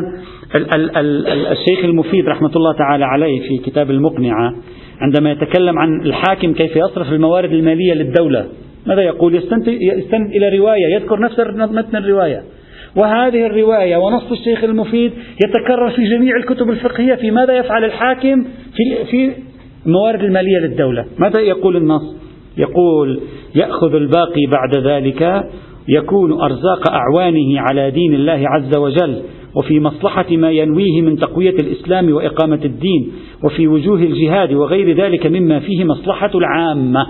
ال ال ال الشيخ المفيد رحمة الله تعالى عليه في كتاب المقنعة عندما يتكلم عن الحاكم كيف يصرف الموارد المالية للدولة ماذا يقول؟ يستند, إلى رواية يذكر نفس متن الرواية. وهذه الرواية ونص الشيخ المفيد يتكرر في جميع الكتب الفقهية في ماذا يفعل الحاكم في, في الموارد المالية للدولة. ماذا يقول النص؟ يقول يأخذ الباقي بعد ذلك يكون أرزاق أعوانه على دين الله عز وجل وفي مصلحة ما ينويه من تقوية الإسلام وإقامة الدين وفي وجوه الجهاد وغير ذلك مما فيه مصلحة العامة.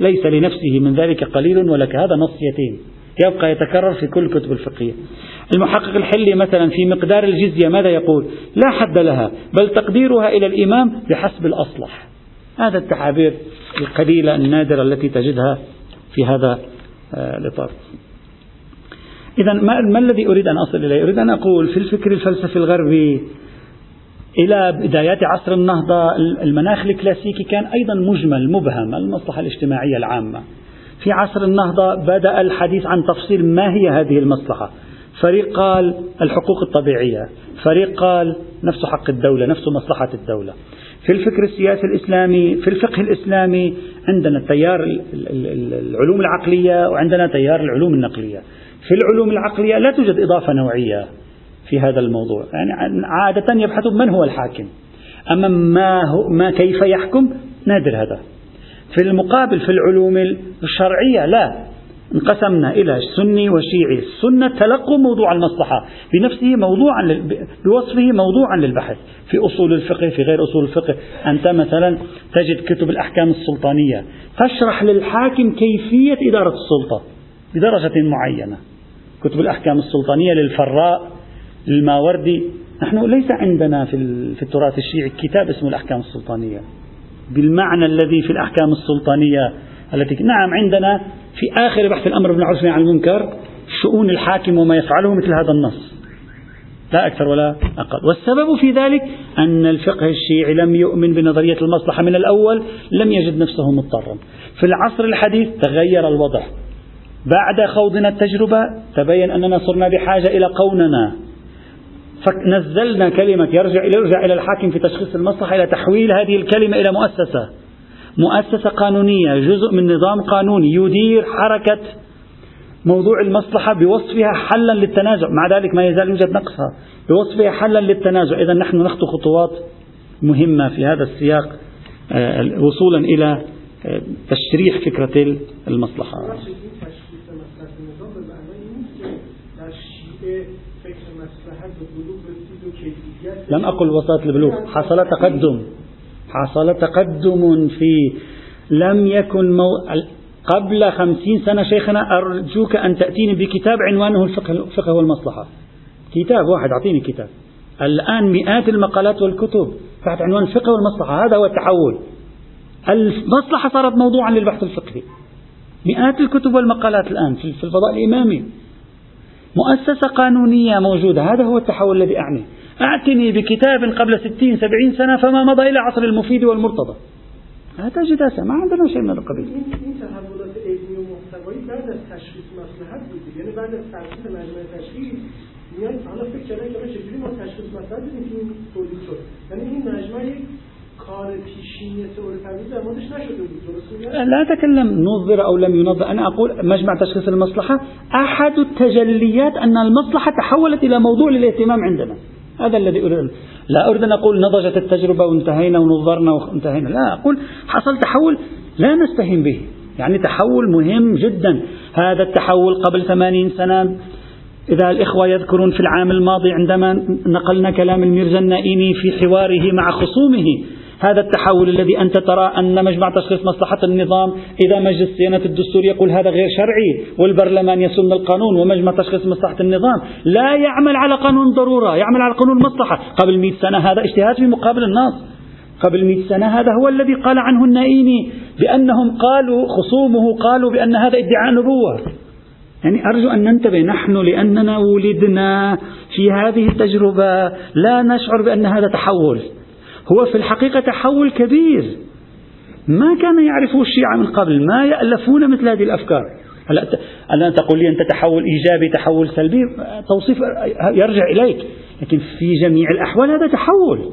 ليس لنفسه من ذلك قليل ولك هذا نص يتيم يبقى يتكرر في كل الكتب الفقهية المحقق الحلي مثلا في مقدار الجزية ماذا يقول؟ لا حد لها بل تقديرها إلى الإمام بحسب الأصلح. هذا التعابير القليلة النادرة التي تجدها في هذا آه، الإطار. إذا ما, الذي أريد أن أصل إليه؟ أريد أن أقول في الفكر الفلسفي الغربي إلى بدايات عصر النهضة المناخ الكلاسيكي كان أيضا مجمل مبهم المصلحة الاجتماعية العامة. في عصر النهضة بدأ الحديث عن تفصيل ما هي هذه المصلحة. فريق قال الحقوق الطبيعية فريق قال نفس حق الدولة نفس مصلحة الدولة. في الفكر السياسي الإسلامي في الفقه الإسلامي عندنا تيار العلوم العقلية وعندنا تيار العلوم النقلية. في العلوم العقلية لا توجد إضافة نوعية في هذا الموضوع. يعني عادة يبحثون من هو الحاكم. أما ما, هو ما كيف يحكم؟ نادر هذا. في المقابل في العلوم الشرعية لا. انقسمنا إلى سني وشيعي. السنة تلقوا موضوع المصلحة. بنفسه موضوعا بوصفه موضوعا للبحث. في أصول الفقه في غير أصول الفقه. أنت مثلا تجد كتب الأحكام السلطانية تشرح للحاكم كيفية إدارة السلطة بدرجة معينة. كتب الأحكام السلطانية للفراء للماوردي. نحن ليس عندنا في التراث الشيعي كتاب اسمه الأحكام السلطانية. بالمعنى الذي في الأحكام السلطانية التي نعم عندنا في آخر بحث الأمر بالمعروف عن المنكر شؤون الحاكم وما يفعله مثل هذا النص. لا أكثر ولا أقل. والسبب في ذلك أن الفقه الشيعي لم يؤمن بنظرية المصلحة من الأول لم يجد نفسه مضطرا. في العصر الحديث تغير الوضع. بعد خوضنا التجربة تبين أننا صرنا بحاجة إلى قوننا. فنزلنا كلمة يرجع يرجع إلى الحاكم في تشخيص المصلحة إلى تحويل هذه الكلمة إلى مؤسسة. مؤسسة قانونية جزء من نظام قانوني يدير حركة موضوع المصلحة بوصفها حلا للتنازع. مع ذلك ما يزال يوجد نقصها. بوصفها حلا للتنازع. إذا نحن نخطو خطوات مهمة في هذا السياق آه، وصولا إلى آه، تشريح فكرة المصلحة. لم أقل وصلت البلوغ. حصل تقدم. حصل تقدم في لم يكن مو قبل خمسين سنة شيخنا أرجوك أن تأتيني بكتاب عنوانه الفقه, الفقه والمصلحة. كتاب واحد أعطيني كتاب. الآن مئات المقالات والكتب تحت عنوان الفقه والمصلحة هذا هو التحول. المصلحة صارت موضوعا للبحث الفقهي. مئات الكتب والمقالات الآن في الفضاء الإمامي. مؤسسة قانونية موجودة هذا هو التحول الذي أعني. أعتني بكتاب قبل ستين سبعين سنة فما مضى إلى عصر المفيد والمرتضى. هذا جداسة ما عندنا شيء من القبيل. بعد از تشخیص مصلحت بود یعنی بعد از تشخیص مجموعه تشخیص میان حالا فکر کردن که چجوری ما تشخیص مصلحت بدیم که این تولید شد. یعنی این مجموعه لا أتكلم نظر أو لم ينظر. أنا أقول مجمع تشخيص المصلحة أحد التجليات أن المصلحة تحولت إلى موضوع للاهتمام عندنا. هذا الذي أريد. لا أريد أن أقول نضجت التجربة وانتهينا ونظرنا وانتهينا لا أقول حصل تحول لا نستهين به. يعني تحول مهم جدا. هذا التحول قبل ثمانين سنة. إذا الإخوة يذكرون في العام الماضي عندما نقلنا كلام الميرزا النائيني في حواره مع خصومه هذا التحول الذي أنت ترى أن مجمع تشخيص مصلحة النظام إذا مجلس صيانة الدستور يقول هذا غير شرعي والبرلمان يسن القانون ومجمع تشخيص مصلحة النظام لا يعمل على قانون ضرورة يعمل على قانون مصلحة. قبل مئة سنة هذا اجتهاد في مقابل النص قبل مئة سنة هذا هو الذي قال عنه النائيني بأنهم قالوا خصومه قالوا بأن هذا ادعاء نبوة. يعني أرجو أن ننتبه نحن لأننا ولدنا في هذه التجربة لا نشعر بأن هذا تحول. هو في الحقيقة تحول كبير. ما كان يعرفه الشيعة من قبل ما يألفون مثل هذه الأفكار. هلا الآن تقول لي أنت تحول إيجابي تحول سلبي؟ توصيف يرجع إليك. لكن في جميع الأحوال هذا تحول.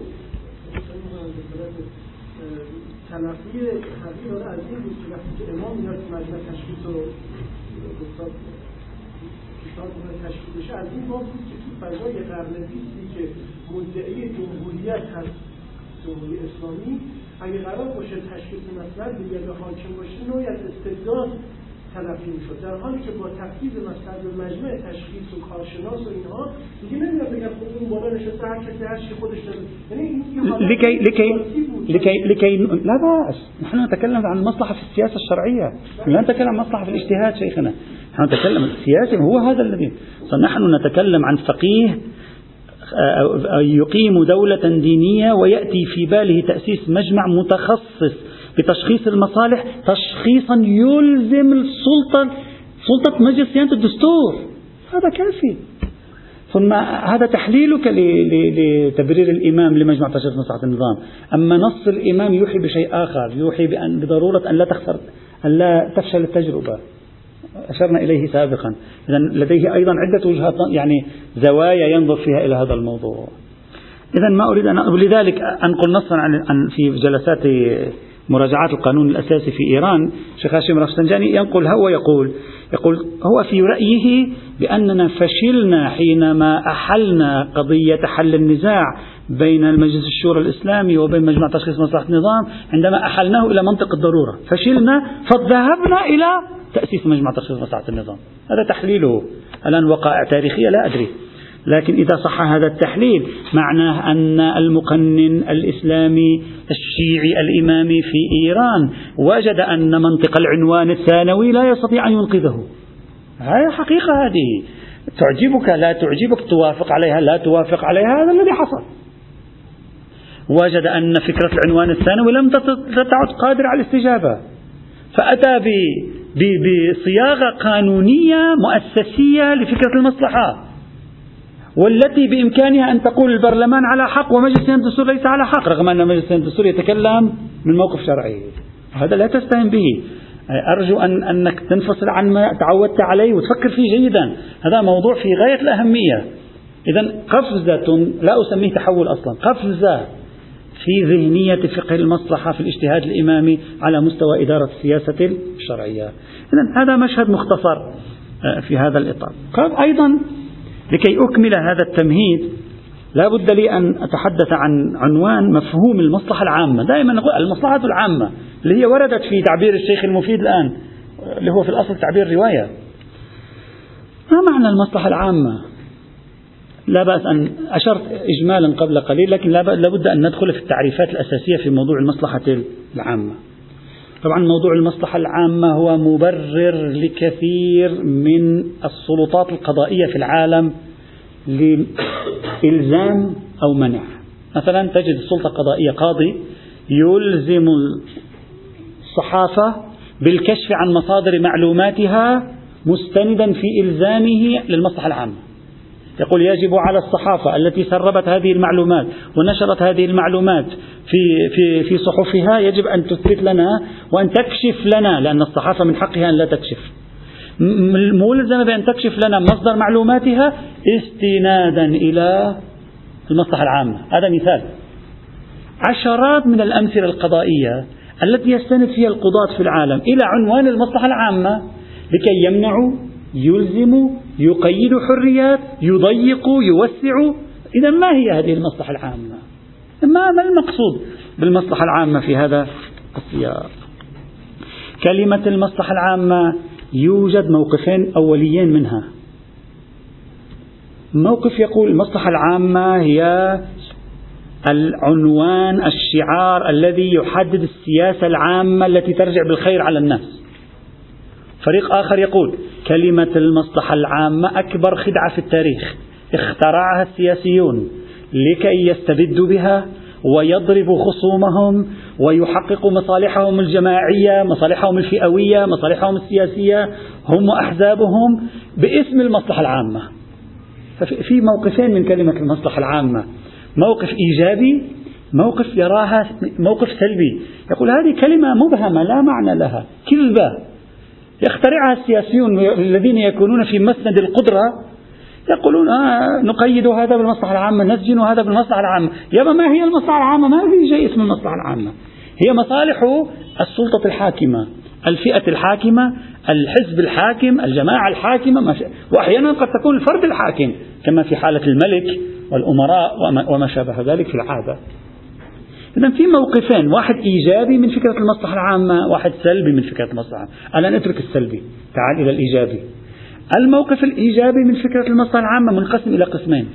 از این که مدعی جمهوریت هست جمهوری اسلامی اگه قرار باشه تشکیل دیگه به حاکم باشه نوعی از استبداد تلقی میشد. در حالی که با تفکیز مثلا به مجمع تشخیص و کارشناس و اینها دیگه نمیاد بگن خب اون بالا نشسته هر کسی هر چی خودش یعنی لكن لكن لكن لكن لا بأس. نحن نتكلم عن المصلحة في السياسة الشرعية. لا نتكلم عن مصلحة في الاجتهاد شيخنا. نحن نتكلم عن السياسة هو هذا الذي نحن نتكلم عن فقيه يقيم دولة دينية ويأتي في باله تأسيس مجمع متخصص بتشخيص المصالح تشخيصا يلزم السلطة سلطة مجلس صيانة الدستور. هذا كافي. ثم هذا تحليلك لتبرير الإمام لمجمع تشخيص مصلحة النظام. أما نص الإمام يوحي بشيء آخر يوحي بأن بضرورة أن لا تخسر أن لا تفشل التجربة. أشرنا إليه سابقا. إذا لديه أيضا عدة وجهات يعني زوايا ينظر فيها إلى هذا الموضوع. إذا ما أريد أن لذلك أنقل نصا عن في جلسات مراجعات القانون الأساسي في إيران شيخ هاشم رفسنجاني ينقل هو يقول يقول هو في رأيه بأننا فشلنا حينما أحلنا قضية حل النزاع بين المجلس الشورى الإسلامي وبين مجمع تشخيص مصلحة النظام عندما أحلناه إلى منطق الضرورة. فشلنا فذهبنا إلى تأسيس مجمع تشخيص مصلحة النظام. هذا تحليله. الآن وقائع تاريخية لا أدري. لكن إذا صح هذا التحليل معناه أن المقنن الإسلامي الشيعي الإمامي في إيران وجد أن منطق العنوان الثانوي لا يستطيع أن ينقذه. هذه حقيقة هذه. تعجبك لا تعجبك توافق عليها لا توافق عليها هذا الذي حصل. وجد أن فكرة العنوان الثانوي لم تعد قادرة على الاستجابة. فأتى بصياغة قانونية مؤسسية لفكرة المصلحة والتي بإمكانها أن تقول البرلمان على حق ومجلس الدستور ليس على حق رغم أن مجلس الدستور يتكلم من موقف شرعي. هذا لا تستهن به. أرجو أن أنك تنفصل عن ما تعودت عليه وتفكر فيه جيدا. هذا موضوع في غاية الأهمية. إذا قفزة لا أسميه تحول أصلا قفزة في ذهنية فقه المصلحة في الاجتهاد الإمامي على مستوى إدارة السياسة الشرعية. إذا هذا مشهد مختصر آه، في هذا الإطار. أيضا لكي أكمل هذا التمهيد لا بد لي أن أتحدث عن عنوان مفهوم المصلحة العامة. دائما نقول المصلحة العامة اللي هي وردت في تعبير الشيخ المفيد الآن اللي هو في الأصل تعبير رواية. ما معنى المصلحة العامة؟ لا بأس أن أشرت إجمالا قبل قليل لكن لا بد أن ندخل في التعريفات الأساسية في موضوع المصلحة العامة. طبعا موضوع المصلحة العامة هو مبرر لكثير من السلطات القضائية في العالم لإلزام أو منع. مثلا تجد السلطة القضائية قاضي يلزم الصحافة بالكشف عن مصادر معلوماتها مستندا في إلزامه للمصلحة العامة. يقول يجب على الصحافة التي سربت هذه المعلومات ونشرت هذه المعلومات في في في صحفها يجب أن تثبت لنا وأن تكشف لنا لأن الصحافة من حقها أن لا تكشف. ملزمة بأن تكشف لنا مصدر معلوماتها استنادا إلى المصلحة العامة. هذا مثال. عشرات من الأمثلة القضائية التي يستند فيها القضاة في العالم إلى عنوان المصلحة العامة لكي يمنعوا يلزموا يقيدوا حريات يضيقوا يوسعوا إذا ما هي هذه المصلحة العامة؟ ما ما المقصود بالمصلحة العامة في هذا السياق؟ كلمة المصلحة العامة يوجد موقفين أوليين منها. موقف يقول المصلحة العامة هي العنوان الشعار الذي يحدد السياسة العامة التي ترجع بالخير على الناس. فريق آخر يقول كلمة المصلحة العامة أكبر خدعة في التاريخ. اخترعها السياسيون لكي يستبدوا بها ويضربوا خصومهم ويحققوا مصالحهم الجماعية مصالحهم الفئوية مصالحهم السياسية. هم وأحزابهم باسم المصلحة العامة. ففي موقفين من كلمة المصلحة العامة. موقف إيجابي موقف يراها موقف سلبي. يقول هذه كلمة مبهمة لا معنى لها. كذبة. يخترعها السياسيون الذين يكونون في مسند القدرة يقولون آه نقيد هذا بالمصلحة العامة نسجن هذا بالمصلحة العامة. يابا ما هي المصلحة العامة؟ ما في شيء اسمه المصلحة العامة. هي مصالح السلطة الحاكمة الفئة الحاكمة الحزب الحاكم الجماعة الحاكمة وأحيانا قد تكون الفرد الحاكم كما في حالة الملك والأمراء وما شابه ذلك في العادة. إذا في موقفين واحد إيجابي من فكرة المصلحة العامة واحد سلبي من فكرة المصلحة الآن اترك السلبي. تعال إلى الإيجابي. الموقف الإيجابي من فكرة المصلحة العامة منقسم إلى قسمين.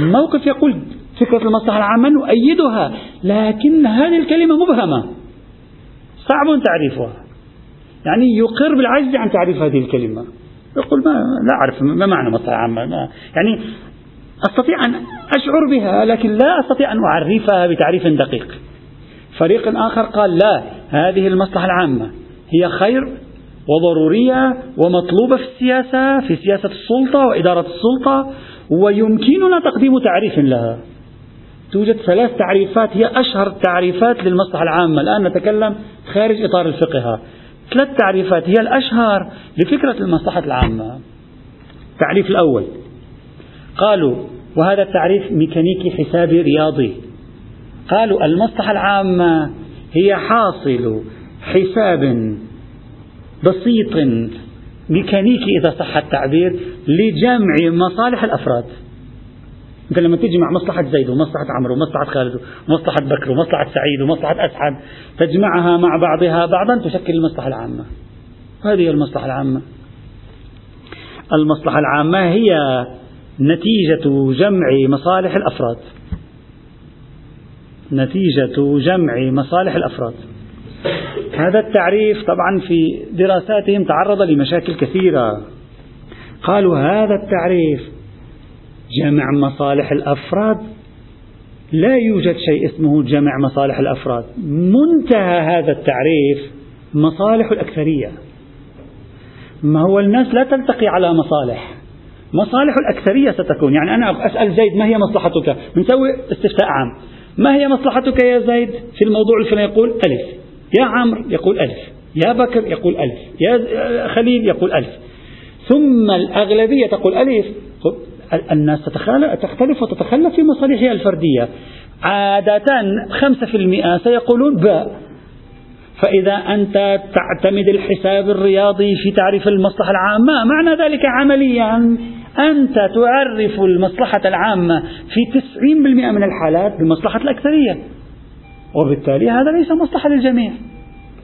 موقف يقول فكرة المصلحة العامة نؤيدها لكن هذه الكلمة مبهمة. صعب تعريفها. يعني يقر بالعجز عن تعريف هذه الكلمة. يقول ما لا أعرف ما معنى مصلحة عامة. ما يعني أستطيع أن أشعر بها لكن لا أستطيع أن أعرفها بتعريف دقيق. فريق آخر قال لا هذه المصلحة العامة. هي خير وضرورية ومطلوبة في السياسة في سياسة السلطة وإدارة السلطة ويمكننا تقديم تعريف لها. توجد ثلاث تعريفات هي أشهر التعريفات للمصلحة العامة. الآن نتكلم خارج إطار الفقه. ثلاث تعريفات هي الأشهر لفكرة المصلحة العامة. التعريف الأول. قالوا وهذا التعريف ميكانيكي حسابي رياضي. قالوا المصلحة العامة هي حاصل حساب بسيط ميكانيكي إذا صح التعبير لجمع مصالح الأفراد. أنت لما تجمع مصلحة زيد ومصلحة عمرو ومصلحة خالد ومصلحة بكر ومصلحة سعيد ومصلحة أسعد تجمعها مع بعضها بعضا تشكل المصلحة العامة. هذه المصلحة العامة. المصلحة العامة هي نتيجة جمع مصالح الأفراد. نتيجة جمع مصالح الأفراد. هذا التعريف طبعا في دراساتهم تعرض لمشاكل كثيرة. قالوا هذا التعريف جمع مصالح الأفراد. لا يوجد شيء اسمه جمع مصالح الأفراد. منتهى هذا التعريف مصالح الأكثرية. ما هو الناس لا تلتقي على مصالح. مصالح الأكثرية ستكون. يعني أنا أسأل زيد ما هي مصلحتك؟ نسوي استفتاء عام. ما هي مصلحتك يا زيد في الموضوع الفلاني يقول ألف؟ يا عمرو يقول ألف يا بكر يقول ألف يا خليل يقول ألف. ثم الأغلبية تقول ألف. الناس تختلف وتتخلف في مصالحها الفردية. عادة خمسة في المئة سيقولون باء فإذا أنت تعتمد الحساب الرياضي في تعريف المصلحة العامة معنى ذلك عمليا. أنت تعرف المصلحة العامة في 90% من الحالات بمصلحة الأكثرية. وبالتالي هذا ليس مصلحة للجميع.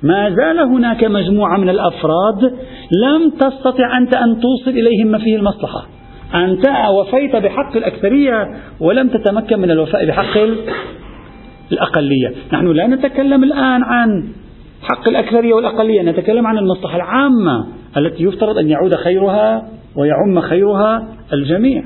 ما زال هناك مجموعة من الأفراد لم تستطع أنت أن توصل إليهم ما فيه المصلحة. أنت وفيت بحق الأكثرية ولم تتمكن من الوفاء بحق الأقلية. نحن لا نتكلم الآن عن حق الأكثرية والأقلية نتكلم عن المصلحة العامة. التي يفترض أن يعود خيرها ويعم خيرها الجميع.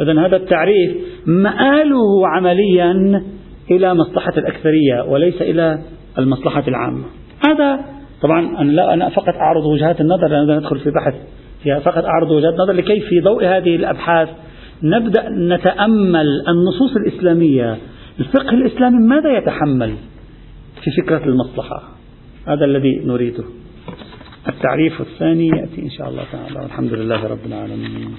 إذا هذا التعريف مآله عمليا إلى مصلحة الأكثرية وليس إلى المصلحة العامة. هذا طبعا أنا لا أنا فقط أعرض وجهات النظر لأننا ندخل في بحث فيها. فقط أعرض وجهات نظر لكي في ضوء هذه الأبحاث نبدأ نتأمل النصوص الإسلامية. الفقه الإسلامي ماذا يتحمل في فكرة المصلحة؟ هذا الذي نريده. التعريف الثاني يأتي إن شاء الله تعالى والحمد لله رب العالمين.